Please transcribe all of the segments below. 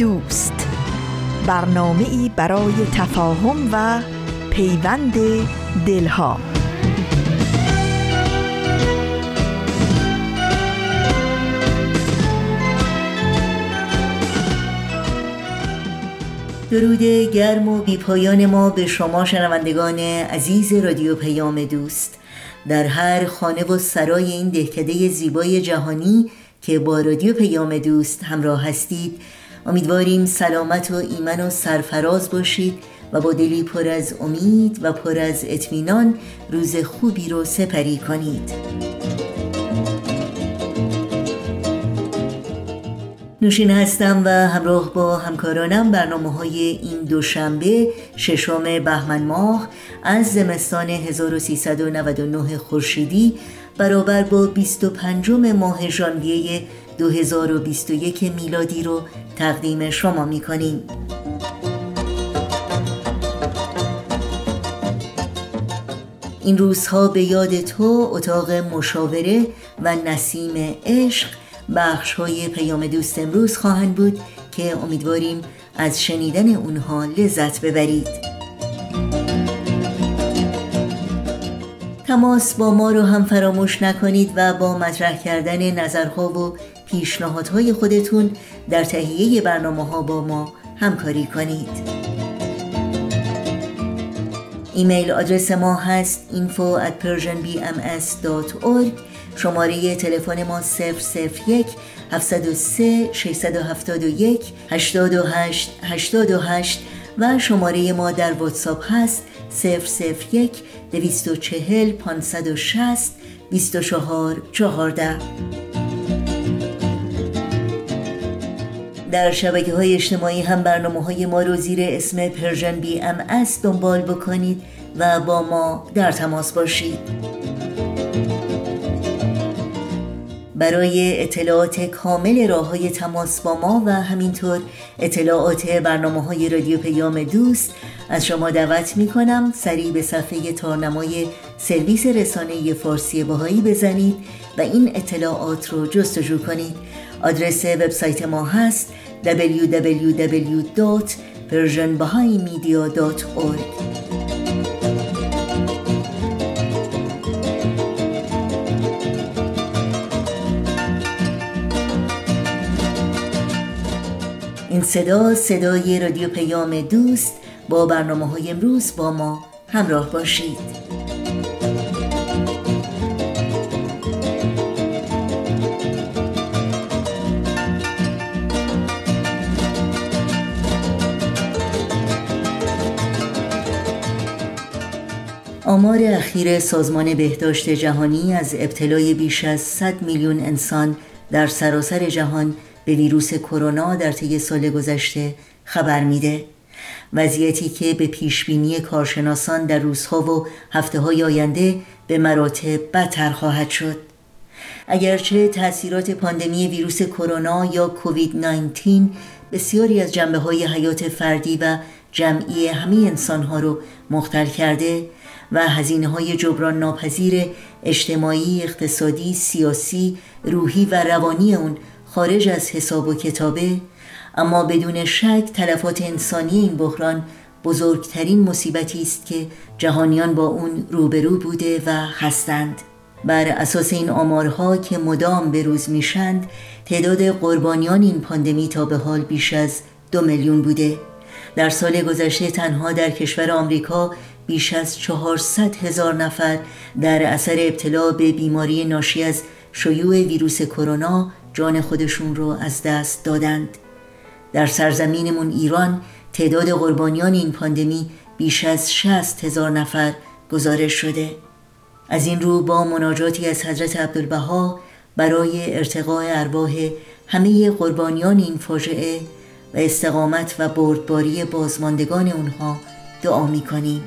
دوست. برنامه ای برای تفاهم و پیوند دلها. درود گرم و بیپایان ما به شما شنوندگان عزیز رادیو پیام دوست. در هر خانه و سرای این دهکده زیبای جهانی که با رادیو پیام دوست همراه هستید امیدواریم سلامت و ایمن و سرفراز باشید و با دلی پر از امید و پر از اطمینان روز خوبی رو سپری کنید. نوشین هستم و همراه با همکارانم برنامه های این دوشنبه ششم بهمن ماه از زمستان 1399 خورشیدی برابر با 25 ماه ژانویه 2021 میلادی رو تقدیم شما می کنیم. این روزها به یاد تو اتاق مشاوره و نسیم عشق بخش های پیام دوست امروز خواهند بود که امیدواریم از شنیدن اونها لذت ببرید تماس با ما رو هم فراموش نکنید و با مطرح کردن نظرها و پیشنهادهای خودتون در تهیه برنامه ها با ما همکاری کنید. ایمیل آدرس ما هست info at persianbms.org شماره تلفن ما 001 703 671 828 828 و شماره ما در واتساپ هست 001 240 560 24 14 در شبکه های اجتماعی هم برنامه های ما رو زیر اسم Persian BMS دنبال بکنید و با ما در تماس باشید. برای اطلاعات کامل راه های تماس با ما و همینطور اطلاعات برنامه های رادیو پیام دوست از شما دعوت می کنم سریع به صفحه تارنمای سرویس رسانه فارسی باهایی بزنید و این اطلاعات رو جستجو کنید. آدرس وبسایت ما هست www.persianbahaimedia.org این صدا صدای رادیو پیام دوست با برنامه های امروز با ما همراه باشید. آمار اخیر سازمان بهداشت جهانی از ابتلای بیش از 100 میلیون انسان در سراسر جهان به ویروس کرونا در طی سال گذشته خبر میده. وضعیتی که به پیشبینی کارشناسان در روزها و هفته های آینده به مراتب بدتر خواهد شد. اگرچه تاثیرات پاندمی ویروس کرونا یا کووید 19 بسیاری از جنبه های حیات فردی و جمعی همه انسان ها رو مختل کرده و هزینه های جبران ناپذیر اجتماعی، اقتصادی، سیاسی، روحی و روانی اون خارج از حساب و کتابه. اما بدون شک تلفات انسانی این بحران بزرگترین مصیبتی است که جهانیان با اون روبرو بوده و هستند. بر اساس این آمارها که مدام به روز میشند تعداد قربانیان این پاندمی تا به حال بیش از دو میلیون بوده. در سال گذشته تنها در کشور آمریکا بیش از 400 هزار نفر در اثر ابتلا به بیماری ناشی از شیوع ویروس کرونا جان خودشون رو از دست دادند. در سرزمینمون ایران تعداد قربانیان این پاندمی بیش از 60 هزار نفر گزارش شده. از این رو با مناجاتی از حضرت عبدالبها برای ارتقاء ارواح همه قربانیان این فاجعه و استقامت و بردباری بازماندگان اونها دعا می کنیم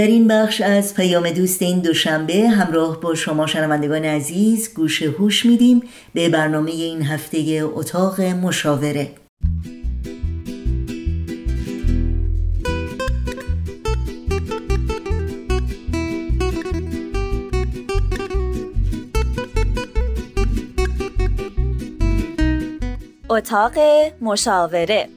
در این بخش از پیام دوست این دوشنبه همراه با شما شنوندگان عزیز گوش هوش میدیم به برنامه این هفته اتاق مشاوره. اتاق مشاوره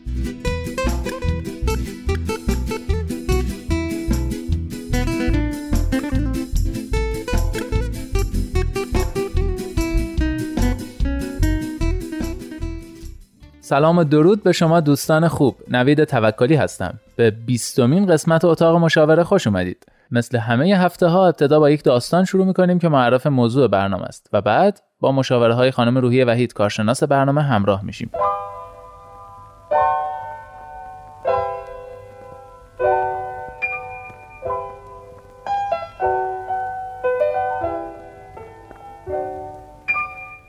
سلام و درود به شما دوستان خوب. نوید توکلی هستم. به بیستمین قسمت اتاق مشاوره خوش اومدید. مثل همه هفته ها ابتدا با یک داستان شروع می‌کنیم که معرف موضوع برنامه است و بعد با مشاوره های خانم روحی وحید کارشناس برنامه همراه میشیم.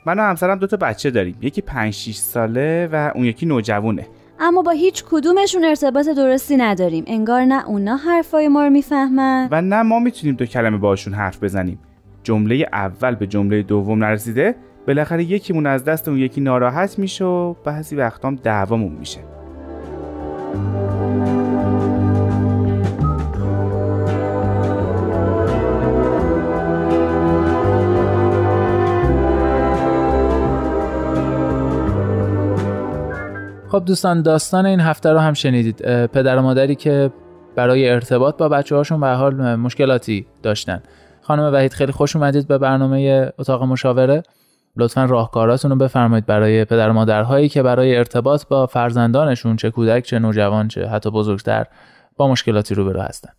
من و همسرم دو تا بچه داریم. یکی 5 6 ساله و اون یکی نوجوونه. اما با هیچ کدومشون ارتباط درستی نداریم. انگار نه اونا حرفای ما رو می‌فهمن. و نه ما می‌تونیم دو کلمه باشون حرف بزنیم. جمله اول به جمله دوم نرسیده بالاخره یکیمون از دست اون یکی ناراحت میشه و بعضی وقتام دعوامون میشه. خب دوستان داستان این هفته رو هم شنیدید. پدر و مادری که برای ارتباط با بچه هاشون به حال مشکلاتی داشتن. خانم وحید خیلی خوش اومدید به برنامه اتاق مشاوره. لطفا راهکاراتون رو بفرمایید برای پدر مادرهایی که برای ارتباط با فرزندانشون چه کودک چه نوجوان چه حتی بزرگتر با مشکلاتی روبرو هستن.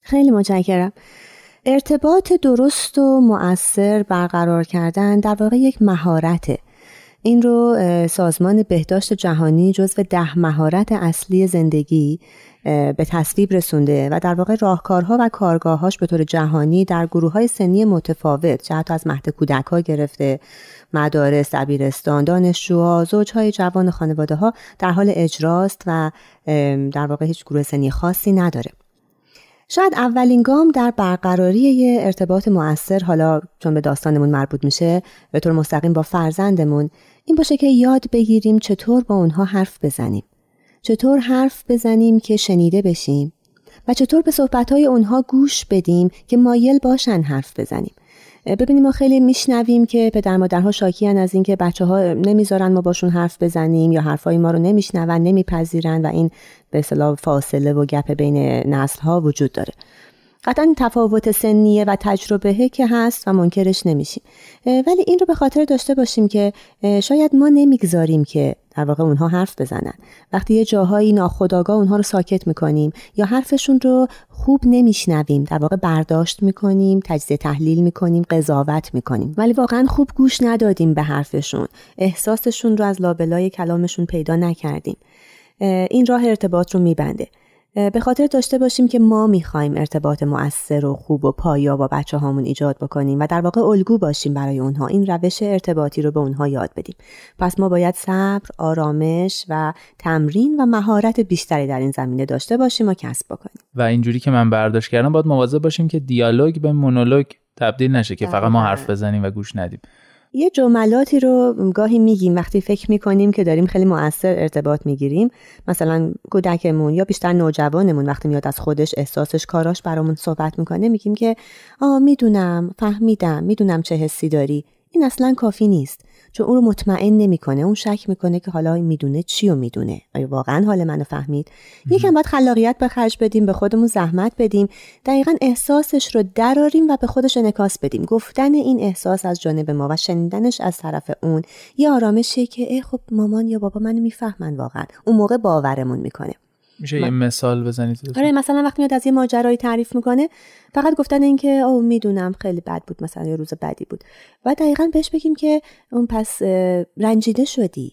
خیلی متشکرم. ارتباط درست و مؤثر برقرار کردن در واقع یک مهارته. این رو سازمان بهداشت جهانی جزو ده مهارت اصلی زندگی به تصویب رسونده و در واقع راهکارها و کارگاهاش به طور جهانی در گروه های سنی متفاوت چه حتی از مهد کودک ها گرفته مدارس، دبیرستان، دانشجوها، زوجهای جوان خانواده ها در حال اجراست و در واقع هیچ گروه سنی خاصی نداره. شاید اولین گام در برقراری یه ارتباط مؤثر حالا چون به داستانمون مربوط میشه به طور مستقیم با فرزندمون این باشه که یاد بگیریم چطور با اونها حرف بزنیم. چطور حرف بزنیم که شنیده بشیم. و چطور به صحبتهای اونها گوش بدیم که مایل باشن حرف بزنیم. ببینیم ما خیلی میشنویم که پدر مادرها شاکیان از اینکه بچه ها نمی‌ذارن ما باشون حرف بزنیم یا حرفای ما رو نمیشنون نمیپذیرن و این به اصطلاح فاصله و گپ بین نسل ها وجود داره. قطعا تفاوت سنیه و تجربه که هست و منکرش نمیشیم. ولی این رو به خاطر داشته باشیم که شاید ما نمی‌گذاریم که در واقع اونها حرف بزنن. وقتی یه جاهایی ناخداگاه اونها رو ساکت می‌کنیم یا حرفشون رو خوب نمیشنویم در واقع برداشت می‌کنیم تجزیه تحلیل می‌کنیم قضاوت می‌کنیم. ولی واقعا خوب گوش ندادیم به حرفشون. احساسشون رو از لابلای کلامشون پیدا نکردیم. این راه ارتباط رو میبنده. به خاطر داشته باشیم که ما می‌خوایم ارتباط مؤثر و خوب و پایا با بچه هامون ایجاد بکنیم و در واقع الگو باشیم برای اونها. این روش ارتباطی رو به اونها یاد بدیم. پس ما باید صبر، آرامش و تمرین و مهارت بیشتری در این زمینه داشته باشیم و کسب بکنیم. و اینجوری که من برداشت کردم باید مواظب باشیم که دیالوگ به مونولوگ تبدیل نشه که فقط ما حرف بزنیم و گوش ندیم. یه جملاتی رو گاهی میگیم وقتی فکر می‌کنیم که داریم خیلی مؤثر ارتباط می‌گیریم. مثلا کودکمون یا بیشتر نوجوانمون وقتی میاد از خودش احساسش کاراش برامون صحبت می‌کنه میگیم که آه می‌دونم فهمیدم می‌دونم چه حسی داری. این اصلا کافی نیست. چون اون رو مطمئن نمی‌کنه. اون شک می‌کنه که حالا می‌دونه چی رو می‌دونه. آیا واقعا حال منو فهمید؟ یکم باید خلاقیت به خرج بدیم به خودمون زحمت بدیم. دقیقا احساسش رو دراریم و به خودش انکاس بدیم. گفتن این احساس از جانب ما و شنیدنش از طرف اون یه آرامشیه که ای خب مامان یا بابا منو می‌فهمن واقعا. اون موقع باورمون می‌کنه. میشه یه مثال بزنید آره مثلا وقتی میاد از یه ماجرایی تعریف می‌کنه فقط گفتن این که او می‌دونم خیلی بد بود مثلا یه روز بدی بود. و دقیقا بهش بگیم که اون پس رنجیده شدی.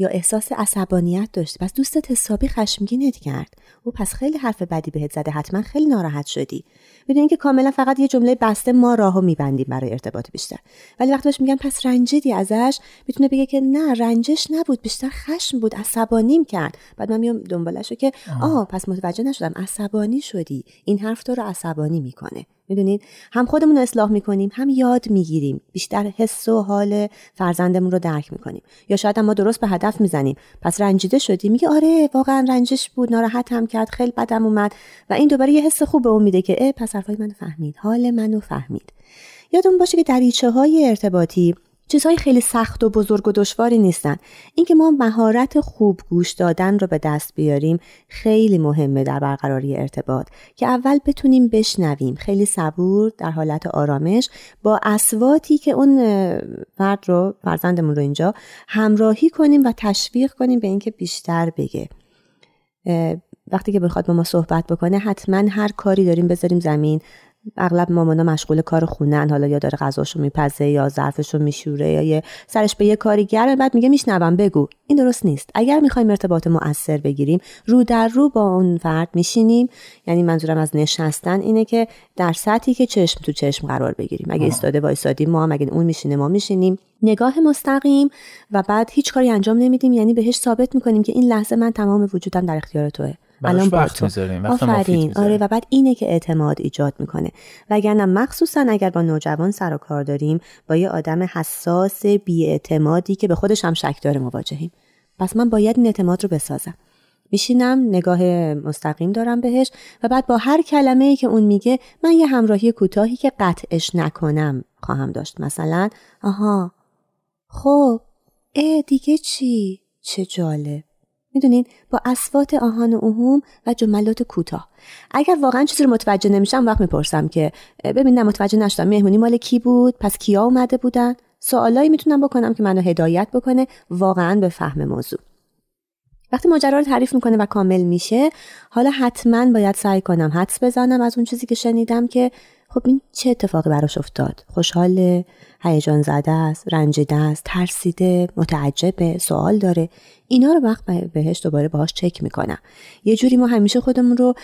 یا احساس عصبانیت داشتی پس دوستت حسابی خشمگینت کرد. او پس خیلی حرف بدی بهت زده. حتما خیلی ناراحت شدی. می‌دونین که کاملا فقط یه جمله بسته ما راهو میبندیم برای ارتباط بیشتر. ولی وقتی بهش میگن پس رنجیدی ازش می‌تونه بگه که نه رنجش نبود. بیشتر خشم بود. عصبانیم کرد. بعد من میام دنبالشو که آه پس متوجه نشدم عصبانی شدی. این حرف تو رو عصبانی می‌کنه. می‌دونید؟ هم خودمون رو اصلاح می‌کنیم هم یاد می‌گیریم. بیشتر حس و حال فرزندمون رو درک می‌کنیم. یا شاید ما درست به هدف می‌زنیم. پس رنجیده شدی؟ میگه آره واقعا رنجش بود ناراحت هم کرد خیلی بدم اومد. و این دوباره یه حس خوب به اون میده که اه پس حرفای منو فهمید حال منو فهمید. یادمون باشه که دریچه های ارتباطی چیزهای خیلی سخت و بزرگ و دشواری نیستن. اینکه ما مهارت خوب گوش دادن رو به دست بیاریم خیلی مهمه در برقراری ارتباط. که اول بتونیم بشنویم. خیلی صبور در حالت آرامش با اسواتی که اون فرد رو فرزندمون رو اینجا همراهی کنیم و تشویق کنیم به اینکه بیشتر بگه. وقتی که بخواد با ما صحبت بکنه حتما هر کاری داریم بذاریم زمین. اغلب مامانا مشغول کار خونن. حالا یا داره غذاشو میپزه یا ظرفشو میشوره یا یه سرش به یه کاری گرمه بعد میگه میشنوم بگو. این درست نیست. اگر می‌خوایم ارتباط مؤثر بگیریم رو در رو با اون فرد میشینیم. یعنی منظورم از نشستن اینه که در سطحی که چشم تو چشم قرار بگیریم. اگه ایستاده وایسادیم ما هم اگه اون میشینه ما میشینیم. نگاه مستقیم و بعد هیچ کاری انجام نمیدیم. یعنی بهش ثابت می‌کنیم که این لحظه من تمام وجودم در اختیار توه. الان وقت می‌ذاریم آفرین. آره و بعد اینه که اعتماد ایجاد می‌کنه. وگرنه مخصوصا اگر با نوجوان سر و کار داریم با یه آدم حساس بیاعتمادی که به خودش هم شک داره مواجهیم. پس من باید این اعتماد رو بسازم. میشینم نگاه مستقیم دارم بهش و بعد با هر کلمه ای که اون میگه من یه همراهی کوتاهی که قطعش نکنم خواهم داشت. مثلا آها خب اه دیگه چی؟ چه جالب. می‌دونین با اسوات آهان اوهوم و جملات کوتاه. اگر واقعا چیزی رو متوجه نمیشم وقت می‌پرسم که ببین نه متوجه نشدم. مهمونی مال کی بود؟ پس کیا اومده بودن؟ سوالایی می‌تونم بکنم که منو هدایت بکنه واقعا به فهم موضوع. وقتی ماجرا رو تعریف می‌کنه و کامل میشه حالا حتما باید سعی کنم حدس بزنم از اون چیزی که شنیدم که خب این چه اتفاقی براش افتاد؟ خوشحال هیجان زده است رنجیده است ترسیده متعجبه سوال داره. اینا رو وقت بهش دوباره باهاش چک می‌کنم. یه جوری ما همیشه خودمون رو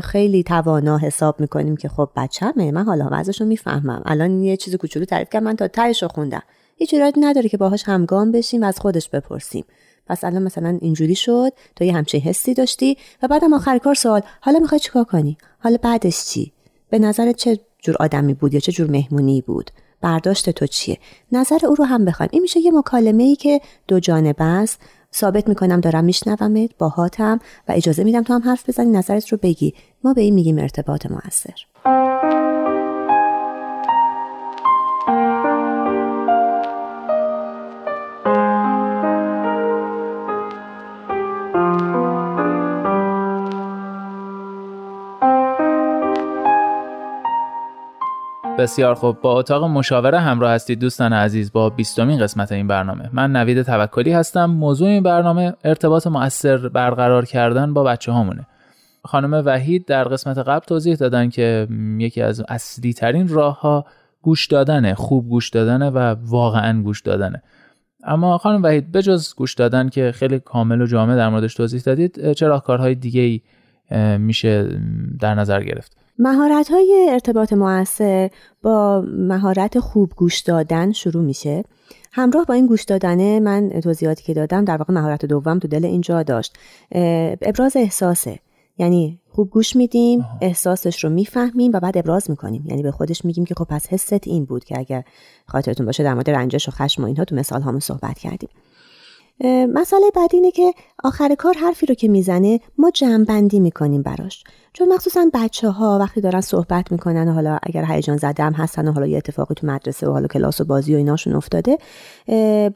خیلی توانا حساب می‌کنیم که خب بچه‌مه من حالا وضعش رو می‌فهمم. الان یه چیز کوچولو تعریف کردم من تا تهش رو خوندم. هیچ ایرادی نداره که باهاش همگام بشیم و از خودش بپرسیم. پس الان مثلا اینجوری شد تو یه همچین حسی داشتی و بعدم آخر کار سوال حالا می‌خوای چیکار کنی؟ حالا بعدش چی؟ به نظر چه جور آدمی بود یا چه جور مهمونی بود. برداشت تو چیه؟ نظر او رو هم بخوایم این میشه یه مکالمه ای که دو جانبه است. ثابت می‌کنم دارم میشنومت باهاتم و اجازه میدم تو هم حرف بزنی نظرت رو بگی. ما به این میگیم ارتباط موثر بسیار خوب. با اتاق مشاوره همراه هستید دوستان عزیز با بیستمین قسمت این برنامه. من نوید توکلی هستم. موضوع این برنامه ارتباط مؤثر برقرار کردن با بچه هامونه. خانم وحید در قسمت قبل توضیح دادن که یکی از اصلی ترین راه ها گوش دادنه خوب گوش دادنه و واقعا گوش دادنه اما خانم وحید بجز گوش دادن که خیلی کامل و جامع در موردش توضیح دادید چه راهکارهای دیگه میشه در نظر گرفت؟ مهارت های ارتباط موثر با مهارت خوب گوش دادن شروع میشه. همراه با این گوش دادنه من توضیحاتی که دادم در واقع مهارت دوم تو دل اینجا داشت. ابراز احساسه. یعنی خوب گوش میدیم احساسش رو می‌فهمیم و بعد ابراز می‌کنیم. یعنی به خودش میگیم که خب پس حست این بود که اگر خاطرتون باشه در مورد رنجش و خشم و اینها تو مثال هامون صحبت کردیم. مسئله بعد اینه که آخر کار حرفی رو که می‌زنه ما جمعبندی می‌کنیم براش. چون مخصوصا بچه ها وقتی دارن صحبت می‌کنن حالا اگر هیجان زده هم هستن و حالا یه اتفاقی تو مدرسه و حالا کلاس و بازی و ایناشون افتاده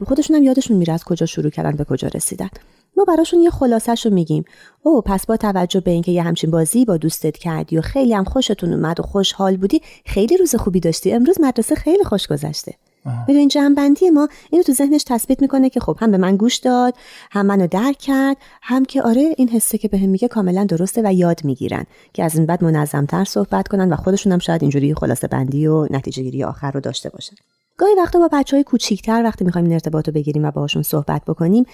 خودشون هم یادشون میره از کجا شروع کردن به کجا رسیدن. ما براشون یه خلاصش رو میگیم. او پس با توجه به اینکه یه همچین بازی با دوستت کردی و خیلی هم خوشتون اومد و خوشحال بودی خیلی روز خوبی داشتی. امروز مدرسه خیلی خوش گذشته. این جنبندی ما اینو تو ذهنش تثبیت می‌کنه که خب هم به من گوش داد هم منو درک کرد هم که آره این حسه که بهم میگه کاملا درسته و یاد می‌گیرن که از این بعد منظمتر صحبت کنن و خودشون هم شاید اینجوری خلاصه بندی و نتیجه گیری آخر رو داشته باشن. گاهی وقتا با بچه های کوچیکتر وقتی می‌خوایم این ارتباط رو بگیریم و باهاشون صحبت بکنیم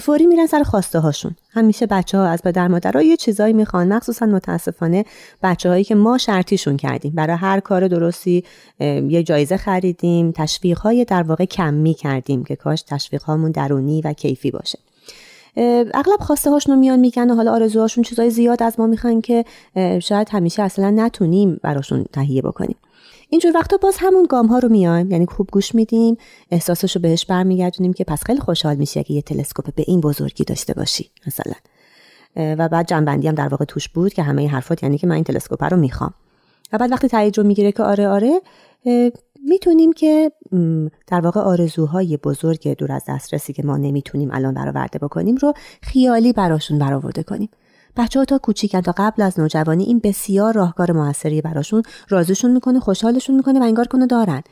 فوری میرن سر خواسته هاشون همیشه بچه ها از پدر مادرها یه چیزایی می‌خوان مخصوصا متاسفانه بچه هایی که ما شرطیشون کردیم. برای هر کار درستی یه جایزه خریدیم تشویق های در واقع کمی کردیم که کاش تشویق هامون درونی و کیفی باشه. اغلب خواسته هاشون میان میگن و حالا آرزوهاشون چیزای زیاد از ما می‌خوان که شاید همیشه اصلا نتونیم براشون تهیه بکنیم. اینجور وقتا باز همون گام ها رو میایم یعنی خوب گوش میدیم احساسش رو بهش برمیگردونیم که پس خیلی خوشحال میشه که یه تلسکوپ به این بزرگی داشته باشی مثلا. و بعد جنبندی هم در واقع توش بود که همه حرفات یعنی که من این تلسکوپ رو می‌خوام. و بعد وقتی تایید رو می‌گیره که آره آره می‌تونیم که در واقع آرزوهای بزرگ دور از دسترسی که ما نمی‌تونیم الان برآورده بکنیم رو خیالی براشون برآورده کنیم. بچه ها تا کوچیکن تا قبل از نوجوانی این بسیار راهکار موثری براشون رازشون می‌کنه خوشحالشون می‌کنه و انگار کنه دارن.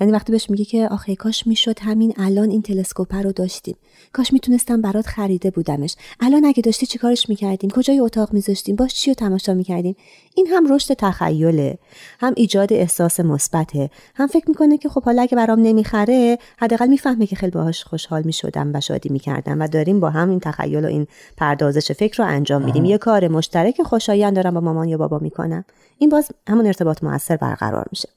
یعنی وقتی بهش میگه که آخه کاش می‌شد همین الان این تلسکوپ رو داشتیم. کاش می‌تونستم برات خریده بودمش. الان اگه داشتی چیکارش می‌کردیم؟ کجای اتاق میذاشتیم؟ باش چی رو تماشا می‌کردیم؟ این هم رشد تخیله. هم ایجاد احساس مثبته. هم فکر می‌کنه که خب حالا اگه برام نمی‌خره حداقل می‌فهمه که خیلی باهاش خوشحال می‌شدم و شادی می‌کردم و داریم با هم این تخیل و این پردازش فکر رو انجام میدیم. یه کار مشترک خوشایند دارم با مامان یا بابا می‌کنم. این باز همون ارتباط موثر برقرار میشه.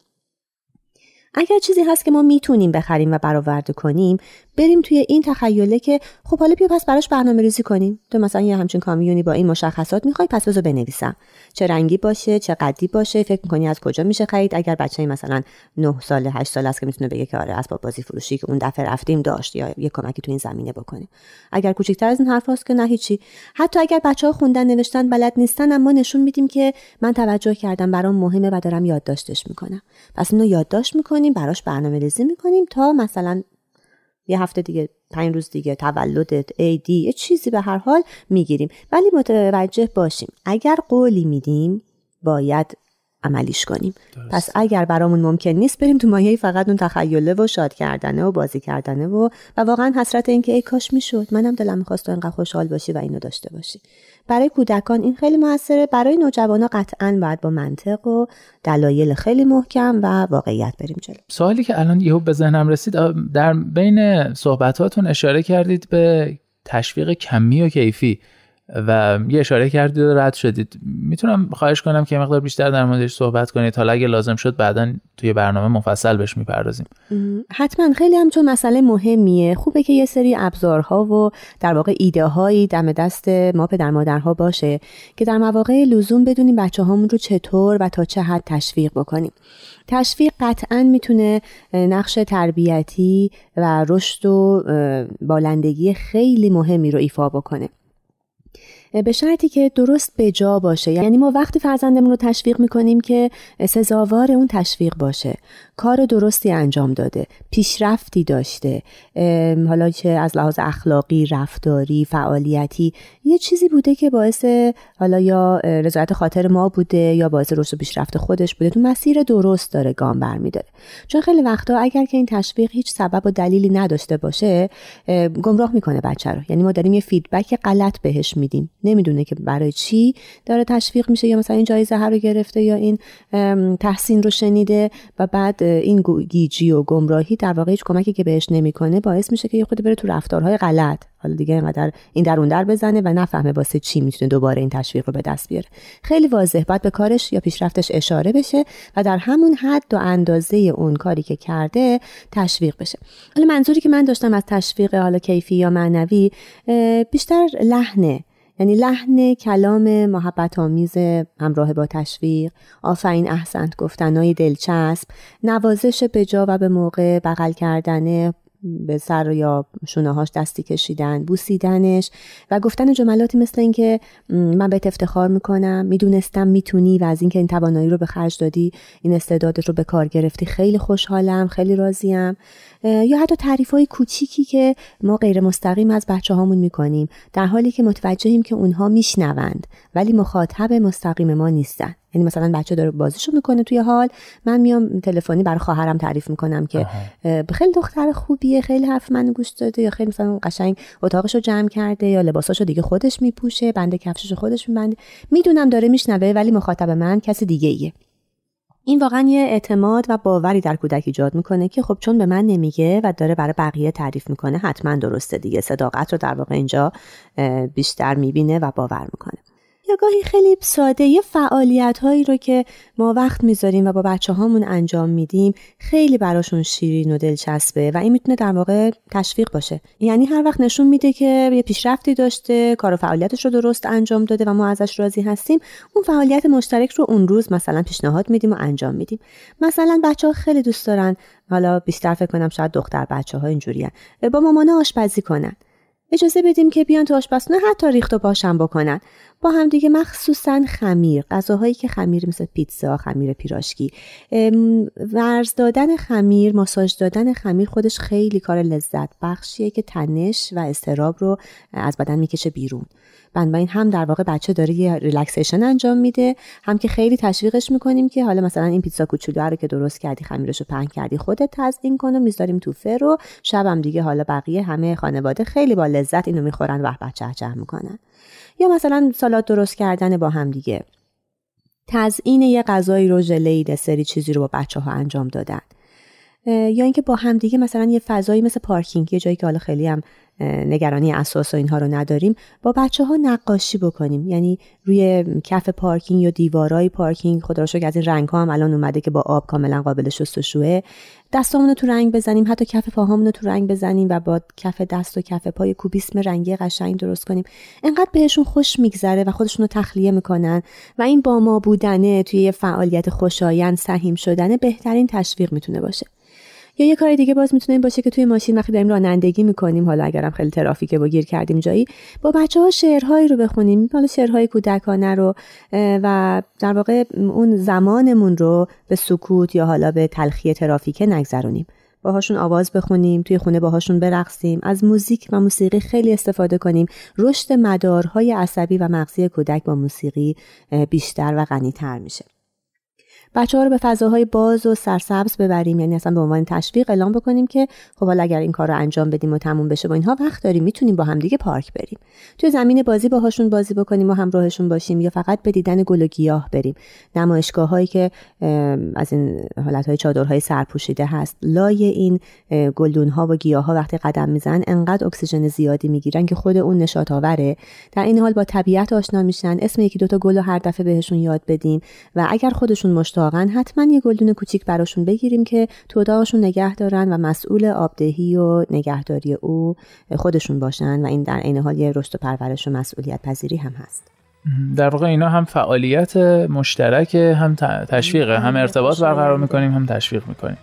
اگر چیزی هست که ما می‌تونیم بخریم و برآورده کنیم بریم توی این تخیله که خب حالا بیا پس براش برنامه ریزی کنیم. تو مثلا یه همچین کامیونی با این مشخصات می‌خوای پس بذار بنویسم. چه رنگی باشه چه قدی باشه فکر می‌کنی از کجا میشه خرید؟ اگر بچه مثلا 9 سال 8 سال است که می‌تونه بگه که آره اسباب بازی فروشی که اون دفعه رفتیم داشت یا یه کمکی تو این زمینه بکنیم. اگر کوچیکتر از این حرف که نه هیچی. حتی اگر بچه ها خوندن نوشتن بلد نیستن اما نشون میدیم که من توجه کردم برام مهمه و دارم یادداشتش می‌کنم. پس اینو یادداشت می‌کنیم براش برنامه ریزی می‌کنیم تا مثلا یه هفته دیگه پنج روز دیگه تولدت ایدی یه چیزی به هر حال می‌گیریم. ولی متوجه باشیم اگر قولی میدیم باید عملیش کنیم. پس اگر برامون ممکن نیست بریم تو مایه فقط اون تخیله و شاد کردنه و بازی کردنه و و واقعا حسرت اینکه ای کاش می‌شد. منم دلم می‌خواست تو اینقدر خوشحال باشی و اینو داشته باشی. برای کودکان این خیلی موثره. برای نوجوانا قطعا باید با منطق و دلایل خیلی محکم و واقعیت بریم جلو. سوالی که الان یهو به ذهنم رسید در بین صحبتاتون اشاره کردید به تشویق کمی و کیفی. و یه اشاره کردید و رد شدید. می‌تونم خواهش کنم که مقدار بیشتر در موردش صحبت کنید. حالا اگه لازم شد بعدا توی برنامه مفصل بهش می‌پردازیم. حتما. خیلی هم چون مسئله مهمیه. خوبه که یه سری ابزارها و در واقع ایده هایی دم دست ما پدر مادرها باشه که در مواقع لزوم بدونیم بچه هامون رو چطور و تا چه حد تشویق بکنیم. تشویق قطعا می‌تونه نقش تربیتی و رشد و بالندگی خیلی مهمی رو ایفا بکنه. به شرطی که درست به جا باشه. یعنی ما وقتی فرزندمون رو تشویق می‌کنیم که سزاوار اون تشویق باشه. کار درستی انجام داده پیشرفتی داشته حالا چه از لحاظ اخلاقی رفتاری فعالیتی یه چیزی بوده که باعث حالا یا رضایت خاطر ما بوده یا باعث رشد و پیشرفت خودش بوده. تو مسیر درست داره گام برمیداره. چون خیلی وقتا اگر که این تشویق هیچ سبب و دلیلی نداشته باشه گمراه می‌کنه بچه رو. یعنی ما داریم یه فیدبک غلط بهش میدیم. نمی‌دونه که برای چی داره تشویق میشه یا مثلا این جایزه رو گرفته یا این تحسین رو شنیده و بعد این گیجی و گمراهی در واقع هیچ کمکی که بهش نمی‌کنه باعث میشه که یه خود بره تو رفتارهای غلط. حالا دیگه اینقدر این در اون در بزنه و نفهمه واسه چی می‌تونه دوباره این تشویق رو به دست بیاره. خیلی واضح باید به کارش یا پیشرفتش اشاره بشه و در همون حد و اندازه اون کاری که کرده تشویق بشه. حالا منظوری که من داشتم از تشویق حالا کیفی یا معنوی بیشتر لحنه یعنی لحن کلام محبت آمیز همراه با تشویق آفرین احسنت گفتنهای دلچسب نوازش به و به موقع بغل کردن به سر یا شونه هاش دستی کشیدن بوسیدنش و گفتن جملاتی مثل اینکه من بهت افتخار می‌کنم می‌دونستم می‌تونی و از اینکه این توانایی رو به خرج دادی این استعدادت رو به کار گرفتی خیلی خوشحالم خیلی راضیم. یا حتی تعریف های کوچیکی که ما غیر مستقیم از بچه هامون می‌کنیم در حالی که متوجهیم که اونها میشنوند ولی مخاطب مستقیم ما نیستن. یعنی مثلا بچه داره بازیشو می‌کنه توی حال من میام تلفنی برای خواهرم تعریف می‌کنم که خیلی دختر خوبیه خیلی حرف من گوش داده یا خیلی مثلا قشنگ اتاقشو جمع کرده یا لباساشو دیگه خودش میپوشه بند کفششو خودش میبنده. می‌دونم داره میشنوه ولی مخاطب من کسی دیگه ایه این واقعا یه اعتماد و باوری در کودک ایجاد می‌کنه که خب چون به من نمیگه و داره برای بقیه تعریف می‌کنه حتما درسته دیگه. صداقت رو در واقع اینجا بیشتر می‌بینه و باور می‌کنه. یا گاهی خیلی ساده یه فعالیت هایی رو که ما وقت می‌ذاریم و با بچه هامون انجام میدیم خیلی براشون شیرین و دلچسبه و این می‌تونه در واقع تشویق باشه. یعنی هر وقت نشون میده که یه پیشرفتی داشته کار و فعالیتش رو درست انجام داده و ما ازش راضی هستیم اون فعالیت مشترک رو اون روز مثلا پیشنهاد میدیم و انجام میدیم. مثلا بچه ها خیلی دوست دارن حالا بیشتر فکر کنم شاید دختر بچه ها اینجوریان با مامانه آشپزی کنن. اجازه بدیم که بیان تو آشپزخونه حتی ریخت و پاشم بکنن. با هم دیگه مخصوصا خمیر غذاهایی که خمیر مثل پیتزا خمیر پیراشکی. ورز دادن خمیر ماساژ دادن خمیر خودش خیلی کار لذت بخشیه که تنش و اضطراب رو از بدن می‌کشه بیرون. بنابراین هم در واقع بچه داره یه relaxation انجام میده هم که خیلی تشویقش می‌کنیم که حالا مثلا این پیتزا کوچولو رو که درست کردی خمیرش رو پهن کردی خودت تزیین کن و می‌ذاریم تو فر و شبم دیگه حالا بقیه همه خانواده خیلی با لذت اینو می‌خورن و به‌به چه‌چه می‌کنن. یا مثلا سالات درست کردن با هم دیگه. تزیین یه غذایی رو ژله دسری چیزی رو با بچه ها انجام دادن. یا اینکه با هم دیگه مثلا یه فضایی مثل پارکینگ یه جایی که حالا خیلی هم نگرانی اساس و اینها رو نداریم با بچه ها نقاشی بکنیم. یعنی روی کف پارکینگ یا دیوارای پارکینگ خدا رو از این رنگ ها هم الان اومده که با آب کاملا قابل شستشوه دستامون رو تو رنگ بزنیم حتی کف پاهامون رو تو رنگ بزنیم و با کف دست و کف پای کوبیسم رنگی قشنگ درست کنیم. انقدر بهشون خوش میگذره و خودشون رو تخلیه می‌کنن و این با ما بودنه توی یه فعالیت خوشایند سهیم شدنه بهترین تشویق می‌تونه باشه. یا یه کار دیگه باز می‌تونه این باشه که توی ماشین وقتی داریم رانندگی می‌کنیم حالا اگرم خیلی ترافیک و گیر کردیم جایی با بچه ها شعرهایی رو بخونیم. حالا شعرهای کودکانه رو و در واقع اون زمانمون رو به سکوت یا حالا به تلخی ترافیک نگذرونیم. باهاشون آواز بخونیم توی خونه باهاشون برقصیم از موزیک و موسیقی خیلی استفاده کنیم. رشد مدارهای عصبی و مغزی کودک با موسیقی بیشتر و غنیتر میشه. بچه ها رو به فضاهای باز و سرسبز ببریم. یعنی اصلا به عنوان تشویق اعلام بکنیم که خب حالا اگر این کار رو انجام بدیم و تموم بشه با اینها وقت داریم. می‌تونیم با هم دیگه پارک بریم. توی زمین بازی باهاشون بازی بکنیم و همراهشون باشیم یا فقط به دیدن گل و گیاه بریم. نمایشگاه هایی که از این حالت های چادرهای سرپوشیده هست. لای این گلدون ها و گیاه ها وقتی قدم میزن انقدر اکسیژن زیادی می‌گیرن که خود اون نشاط آوره در این حال با طبیعت آشنا میشن. اسم یکی دوتا گل رو هر دفعه بهشون یاد بدیم. و اگر خودشون مشتاقن حتما یه گلدون کوچیک براشون بگیریم که تو اتاقشون نگه دارن و مسئول آبدهی و نگهداری او خودشون باشن و این در عین حال یه رشد و پرورش و مسئولیت پذیری هم هست. در واقع اینا هم فعالیت مشترک هم تشویقه هم ارتباط برقرار می‌کنیم هم تشویق می‌کنیم.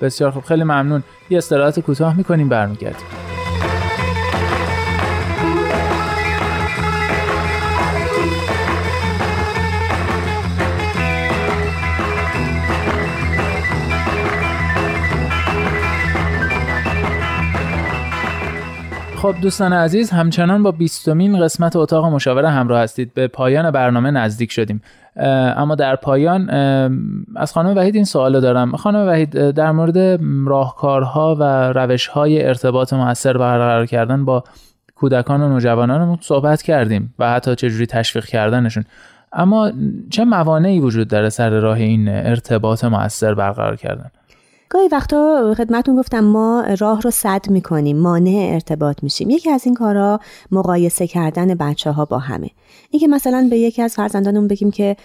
بسیار خوب. خیلی ممنون. یه استراحت کوتاه می‌کنیم. برمیگردیم. خب دوستان عزیز همچنان با بیستمین قسمت اتاق مشاوره همراه هستید. به پایان برنامه نزدیک شدیم. اما در پایان از خانم وحید این سوال دارم. خانم وحید در مورد راهکارها و روشهای ارتباط موثر برقرار کردن با کودکان و نوجوانانمون صحبت کردیم و حتی چجوری تشویق کردنشون. اما چه موانعی وجود داره سر راه این ارتباط موثر برقرار کردن؟ گاهی وقتا خدمتون گفتم ما راه رو صد می‌کنیم مانع ارتباط میشیم. یکی از این کارا مقایسه کردن بچه ها با همه. اینکه مثلا به یکی از فرزندانمون بگیم که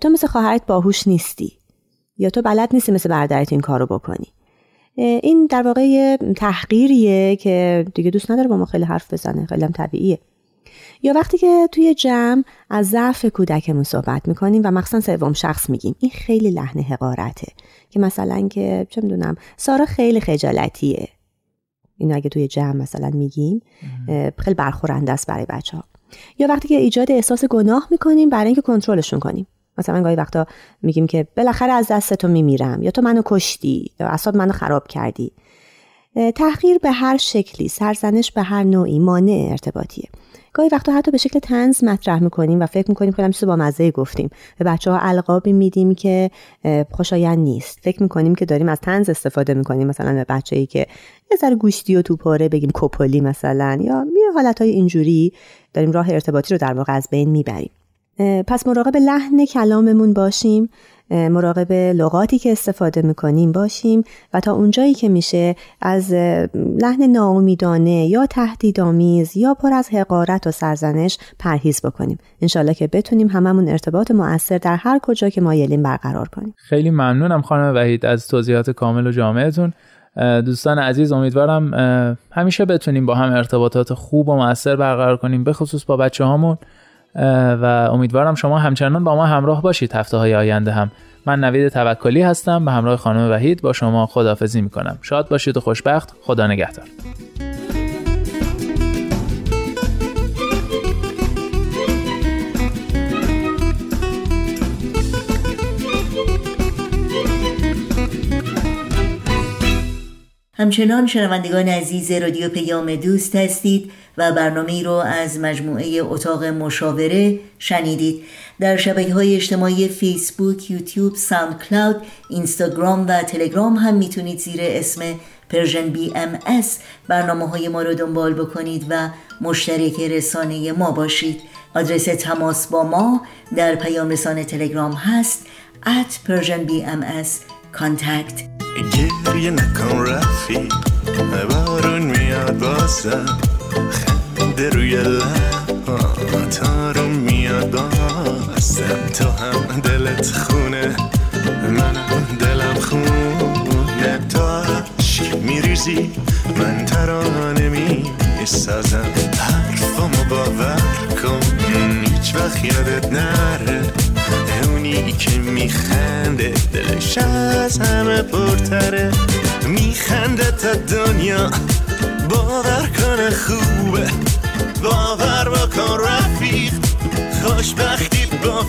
تو مثل خواهرت باهوش نیستی یا تو بلد نیستی مثل برادرت این کارو بکنی. این در واقع تحقیریه که دیگه دوست نداره با ما خیلی حرف بزنه خیلی هم طبیعیه. یا وقتی که توی جمع از ضعف کودکمون صحبت می‌کنیم و مخصوصا سوم شخص میگیم این خیلی لحن حقارته که مثلا که چه می‌دونم سارا خیلی خجالتیه. اینو اگه توی جمع مثلا میگیم خیلی برخورنده است برای بچه ها یا وقتی که ایجاد احساس گناه می‌کنیم برای اینکه کنترلشون کنیم. مثلا گاهی وقتا میگیم که بالاخره از دست تو میمیرم یا تو منو کشتی یا اصاب منو خراب کردی. تحقیر به هر شکلی سرزنش به هر نوعی مانع ارتباطیه. گاهی وقتا حتی به شکل تنز مطرح می‌کنیم و فکر می‌کنیم خیلی چیز با مزه گفتیم. به بچه ها القابی میدیم که خوشایند نیست. فکر می‌کنیم که داریم از تنز استفاده می‌کنیم مثلا به بچه ای که یه ذره گوشتی و توپاره بگیم کپولی مثلا یا یه حالت های اینجوری داریم راه ارتباطی رو در واقع از بین می‌بریم. پس مراقب لحن کلاممون باشیم. مراقب لغاتی که استفاده می‌کنیم باشیم و تا اونجایی که میشه از لحن ناامیدانه یا تهدیدآمیز یا پر از حقارت و سرزنش پرهیز بکنیم. انشالله که بتونیم هممون ارتباط مؤثر در هر کجا که مایلیم برقرار کنیم. خیلی ممنونم خانم وحید از توضیحات کامل و جامعتون دوستان عزیز امیدوارم همیشه بتونیم با هم ارتباطات خوب و مؤثر برقرار کنیم به خصوص با بچه هامون و امیدوارم شما همچنان با ما همراه باشید هفته های آینده هم. من نوید توکلی هستم به همراه خانم وحید با شما خدافزی می‌کنم. شاد باشید و خوشبخت. خدا نگهدار. همچنان شنوندگان عزیز رادیو پیام دوست هستید. و برنامه رو از مجموعه اتاق مشاوره شنیدید. در شبکه های اجتماعی فیسبوک، یوتیوب، SoundCloud، اینستاگرام و تلگرام هم می‌تونید زیر اسم Persian BMS برنامه های ما رو دنبال بکنید و مشترک رسانه ما باشید. آدرس تماس با ما در پیام رسانه تلگرام هست at Persian BMS contact گریه نکن رفی بارون میاد بازم خنده روی لب میاد بازم تو هم دلت خونه منم دلم خونه. تو عشق میریزی من ترانه می سازم حرفامو باور کن هیچ وقت یادت نره. اونی که میخنده دلش از همه پرتره. میخنده تا دنیا باور کنه خوبه. باور بکن رفیق. خوشبختی با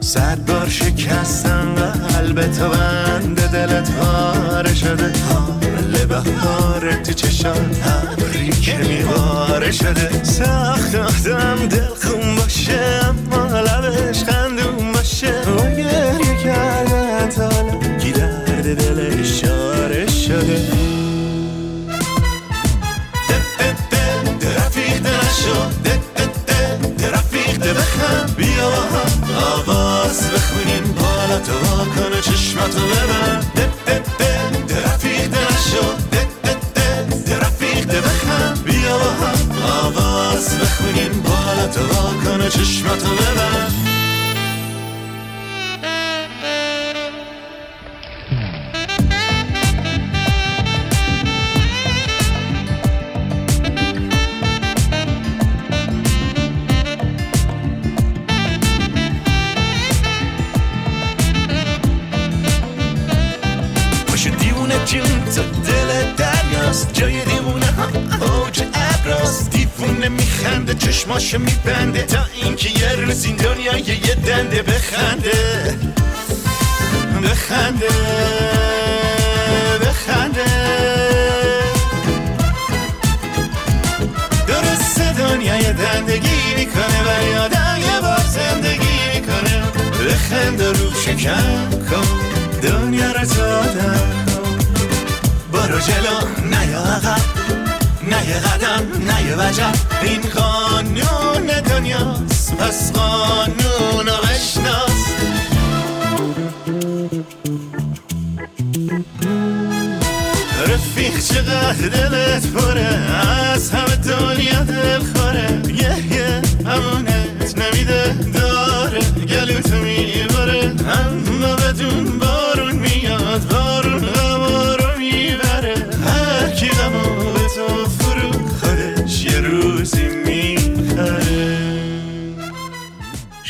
صد بار شکستم قلب تو بند دلت پاره شده. حال بهار تو چشان ابری که میواره شده. سخت آدم دل خون باشه اما لبش بالا تو کنه چشماتو ببن رفیق نشو. رفیق بخم. بیا با هم آواز بخونیم. بالا تو کنه چشماتو ببن دیوونه ها اوج ابراست دیوونه میخنده چشماشو میبنده. تا اینکه یه روز این دنیا یه دنده بخنده. بخنده. بخنده. درست دنیا یه دندگی می‌کنه ولی آدم یه بار زندگی می‌کنه. بخند و رو شکم کن. دنیا رو کن برو جلو نه یا عقب نه یه قدم نه یه وجب. این قانون دنیاست پس قانون رو بشناس. رفیق چقدر دلت پره از همه دنیا دل خوره یه یه همونت نمیده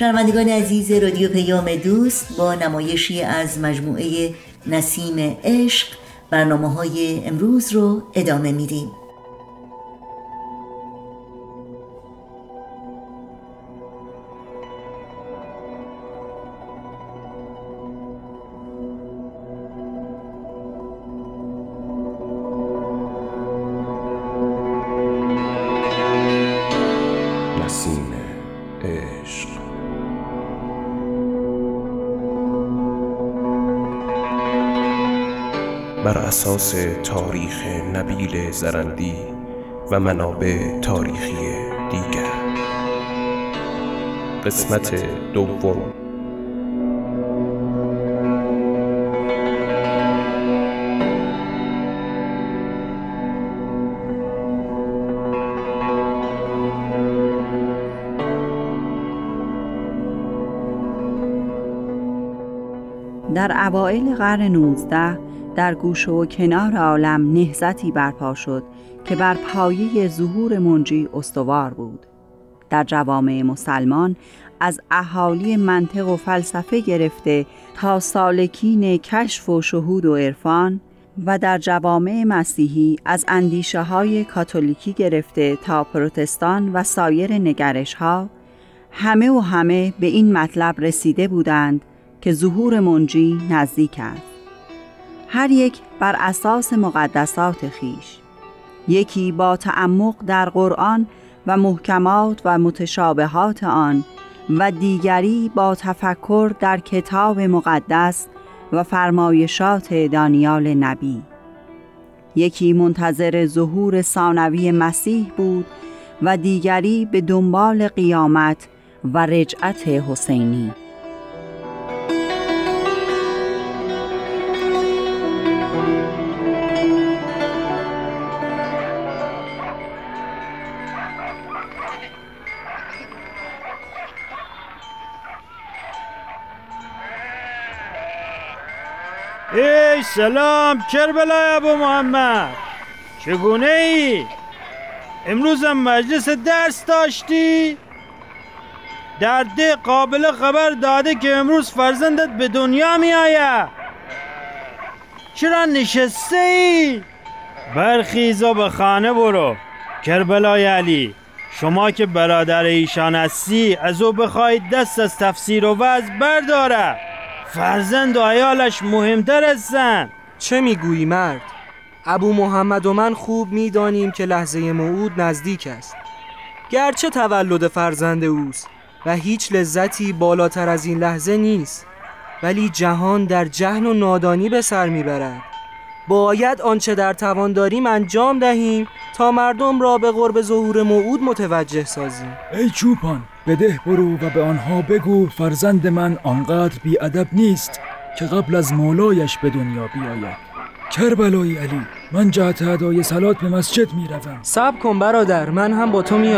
شنوندگان عزیز رادیو پیام دوست با نمایشی از مجموعه نسیم عشق برنامه های امروز رو ادامه میدیم. اساس تاریخ نبیل زرندی و منابع تاریخی دیگر. قسمت دوم. در اوایل قرن 19 در گوشه و کنار عالم نهزتی برپا شد که بر پایه ظهور منجی استوار بود. در جوامع مسلمان از اهالی منطق و فلسفه گرفته تا سالکین کشف و شهود و عرفان و در جوامع مسیحی از اندیشه های کاتولیکی گرفته تا پروتستان و سایر نگرش ها همه و همه به این مطلب رسیده بودند که ظهور منجی نزدیک است. هر یک بر اساس مقدسات خیش. یکی با تعمق در قرآن و محکمات و متشابهات آن و دیگری با تفکر در کتاب مقدس و فرمایشات دانیال نبی. یکی منتظر ظهور ثانوی مسیح بود و دیگری به دنبال قیامت و رجعت حسینی. سلام کربلای ابو محمد چگونه ای؟ امروزم مجلس درس داشتی؟ در قابل خبر داده که امروز فرزندت به دنیا می آید چرا نشسته ای؟ برخیز و به خانه برو کربلای علی شما که برادر ایشان هستی از او بخواهید دست از تفسیر و وضع برداره فرزند و عیالش مهمتر هستن. چه می‌گویی مرد؟ ابو محمد و من خوب می‌دانیم که لحظه موعود نزدیک است. گرچه تولد فرزند اوست و هیچ لذتی بالاتر از این لحظه نیست ولی جهان در جهل و نادانی به سر می‌برد. باید آنچه در توان داریم انجام دهیم تا مردم را به قرب ظهور موعود متوجه سازیم. ای چوپان بده برو و به آنها بگو فرزند من آنقدر بیادب نیست که قبل از مولایش به دنیا بیاید. کربلای علی من جهت ادای سلات به مسجد می روم سب کن برادر من هم با تو می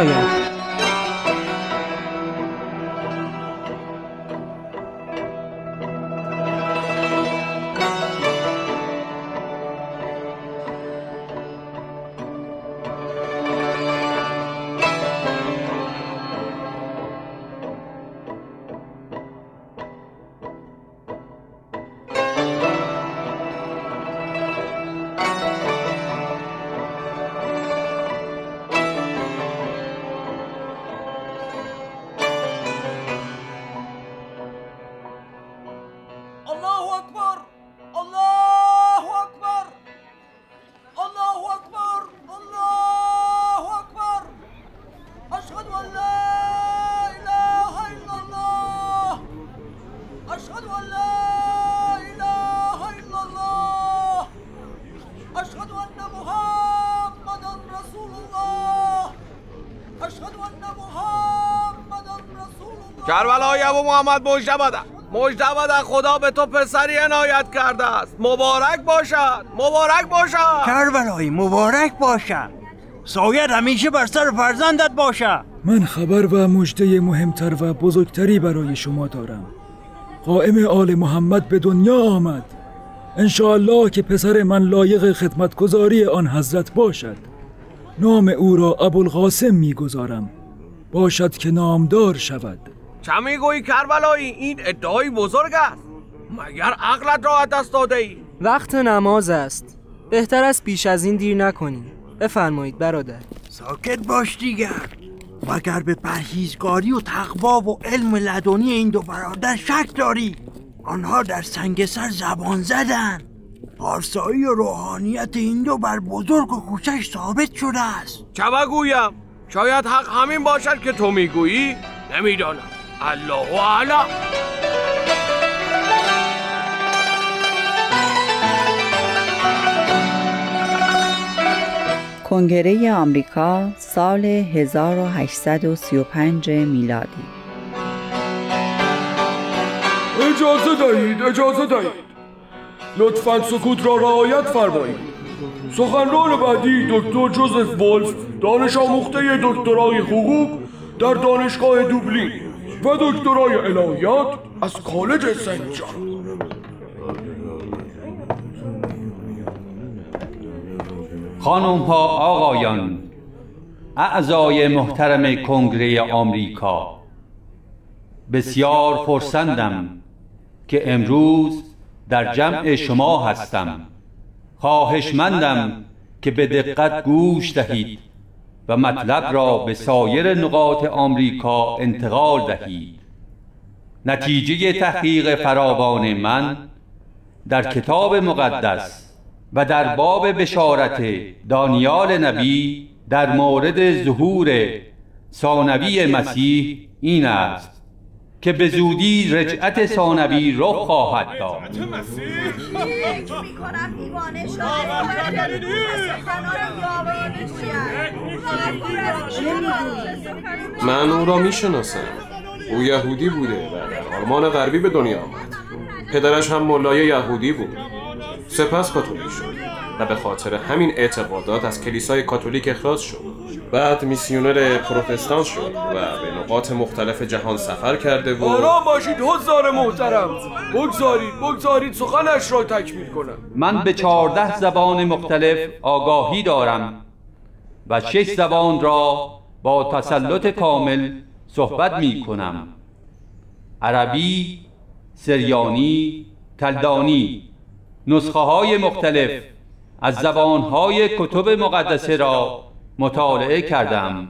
محمد مجده بدن مجده بدن خدا به تو پسری عنایت کرده است. مبارک باشد. مبارک باشد. کربلایی مبارک باشد سایت همیشه بر سر فرزندت باشه. من خبر و مجده مهمتر و بزرگتری برای شما دارم. قائم آل محمد به دنیا آمد. انشاءالله که پسر من لایق خدمتگذاری آن حضرت باشد. نام او را ابوالقاسم می‌گذارم. باشد که نامدار شود. چه می‌گویی کربلایی این ادعای بزرگ است. مگر عقلت را دست داده ای؟ وقت نماز است. بهتر است پیش از این دیر نکنیم. بفرمایید برادر. ساکت باش دیگر. مگر به پرهیزگاری و تقوا و علم لدنی این دو برادر شک داری؟ آنها در سنگسر زبان زدن. پارسایی و روحانیت این دو بر بزرگ و کوشش ثابت شده است. چه بگویم؟ شاید حق همین باشد که تو می‌گویی؟ نمی‌دانم. الله اعلم. کنگره آمریکا سال 1835 میلادی. اجازه دهید اجازه دهید. لطفا سکوت را رعایت فرمایید. سخنران بعدی دکتر جوزف ولف دانش آموخته دکترای حقوق در دانشگاه دوبلین. و دکترای الهیات از کالج سنت خانم ها آقایان اعضای محترم کنگره آمریکا بسیار خرسندم که امروز در جمع شما هستم. خواهشمندم که به دقت گوش دهید. و مطلب را به سایر نقاط آمریکا انتقال دهید نتیجه تحقیق فراوان من در کتاب مقدس و در باب بشارت دانیال نبی در مورد ظهور ثانوی مسیح این است. که به زودی رجعت ثانوی رخ خواهد داد. من او را می‌شناسم. او یهودی بوده و در آلمان غربی به دنیا آمد. پدرش هم ملای یهودی بود. سپس کاتولیک شد. و به خاطر همین اعتقادات از کلیسای کاتولیک اخراج شد. بعد میسیونر پروتستان شد و به نقاط مختلف جهان سفر کرده و آرام باشید حضار محترم. بگذارید بگذارید سخنش را تکمیل کنم. من به چهارده زبان مختلف آگاهی دارم و شش زبان را با تسلط کامل صحبت می کنم. عربی، سریانی، کلدانی نسخه های مختلف. از زبان های کتب مقدسه را مطالعه کردم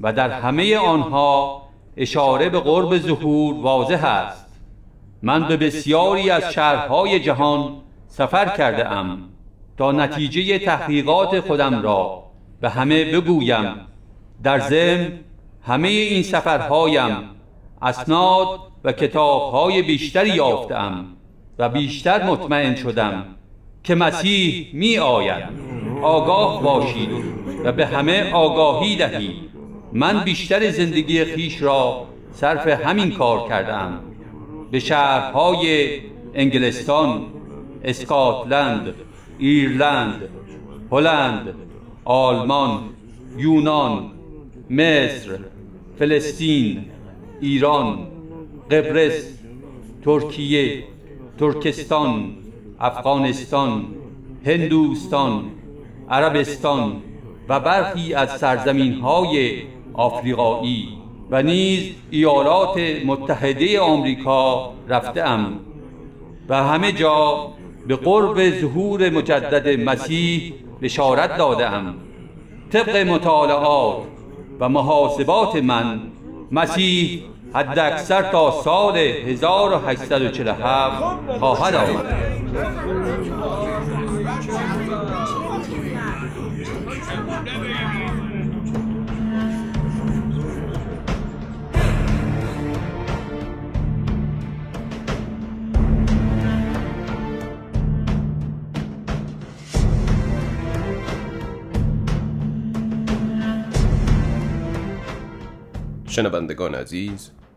و در همه آنها اشاره به قرب ظهور واضح است. من به بسیاری از شهرهای جهان سفر کرده ام تا نتیجه تحقیقات خودم را به همه بگویم. در ضمن همه این سفرهایم اسناد و کتابهای بیشتری یافتم و بیشتر مطمئن شدم. که مسیح می آید آگاه باشید و به همه آگاهی دهید. من بیشتر زندگی خیش را صرف همین کار کردم. به شهرهای انگلستان اسکاتلند ایرلند هلند آلمان یونان مصر فلسطین ایران قبرس ترکیه ترکستان افغانستان هندوستان عربستان و برخی از سرزمین های آفریقایی و نیز ایالات متحده آمریکا رفتم و همه جا به قرب ظهور مجدد مسیح بشارت دادم طبق مطالعات و محاسبات من مسیح حد اکثر تا سال 1847 خواهد آمد. شنوندگان عزیز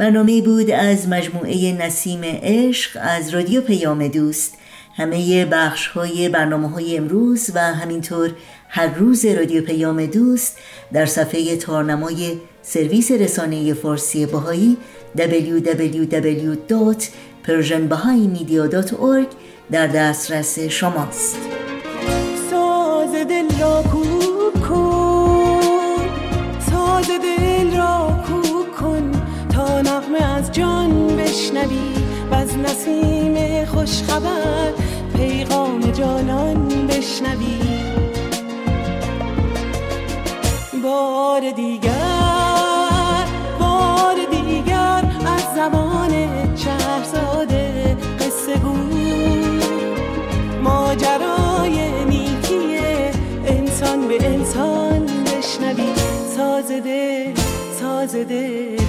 برنامه بود از مجموعه نسیم عشق از رادیو پیام دوست. همه بخش های برنامه های امروز و همینطور هر روز رادیو پیام دوست در صفحه تارنمای سرویس رسانه فارسی باهایی www.persianbahaimedia.org در دسترس شماست. جان بشنوی و از نسیم خوشخبر پیغام جانان بشنوی. بار دیگر بار دیگر از زبان شهرزاده قصه گو ماجرای نیکی انسان به انسان بشنوی. ساز دل ساز دل.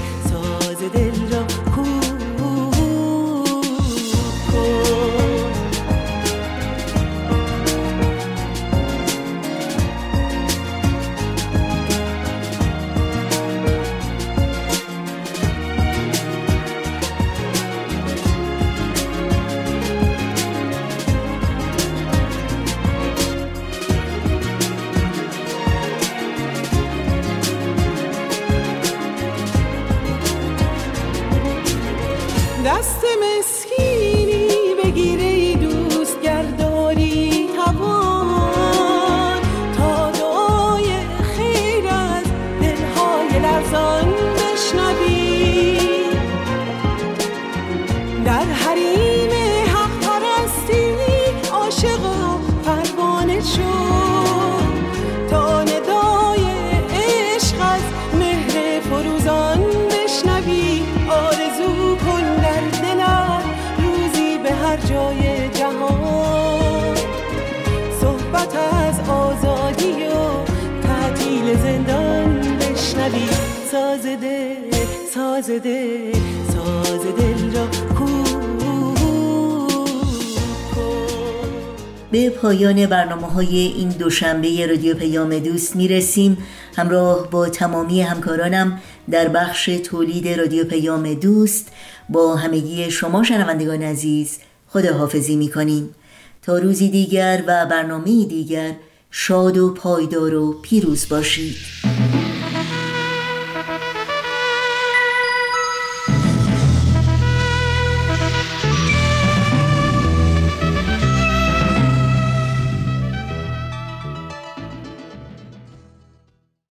دست مسکینی ساز دل دل را به پایان برنامه های این دوشنبه رادیو پیام دوست می‌رسیم. همراه با تمامی همکارانم در بخش تولید رادیو پیام دوست با همگی شما شنوندگان عزیز خداحافظی می‌کنیم. تا روزی دیگر و برنامه دیگر شاد و پایدار و پیروز باشید.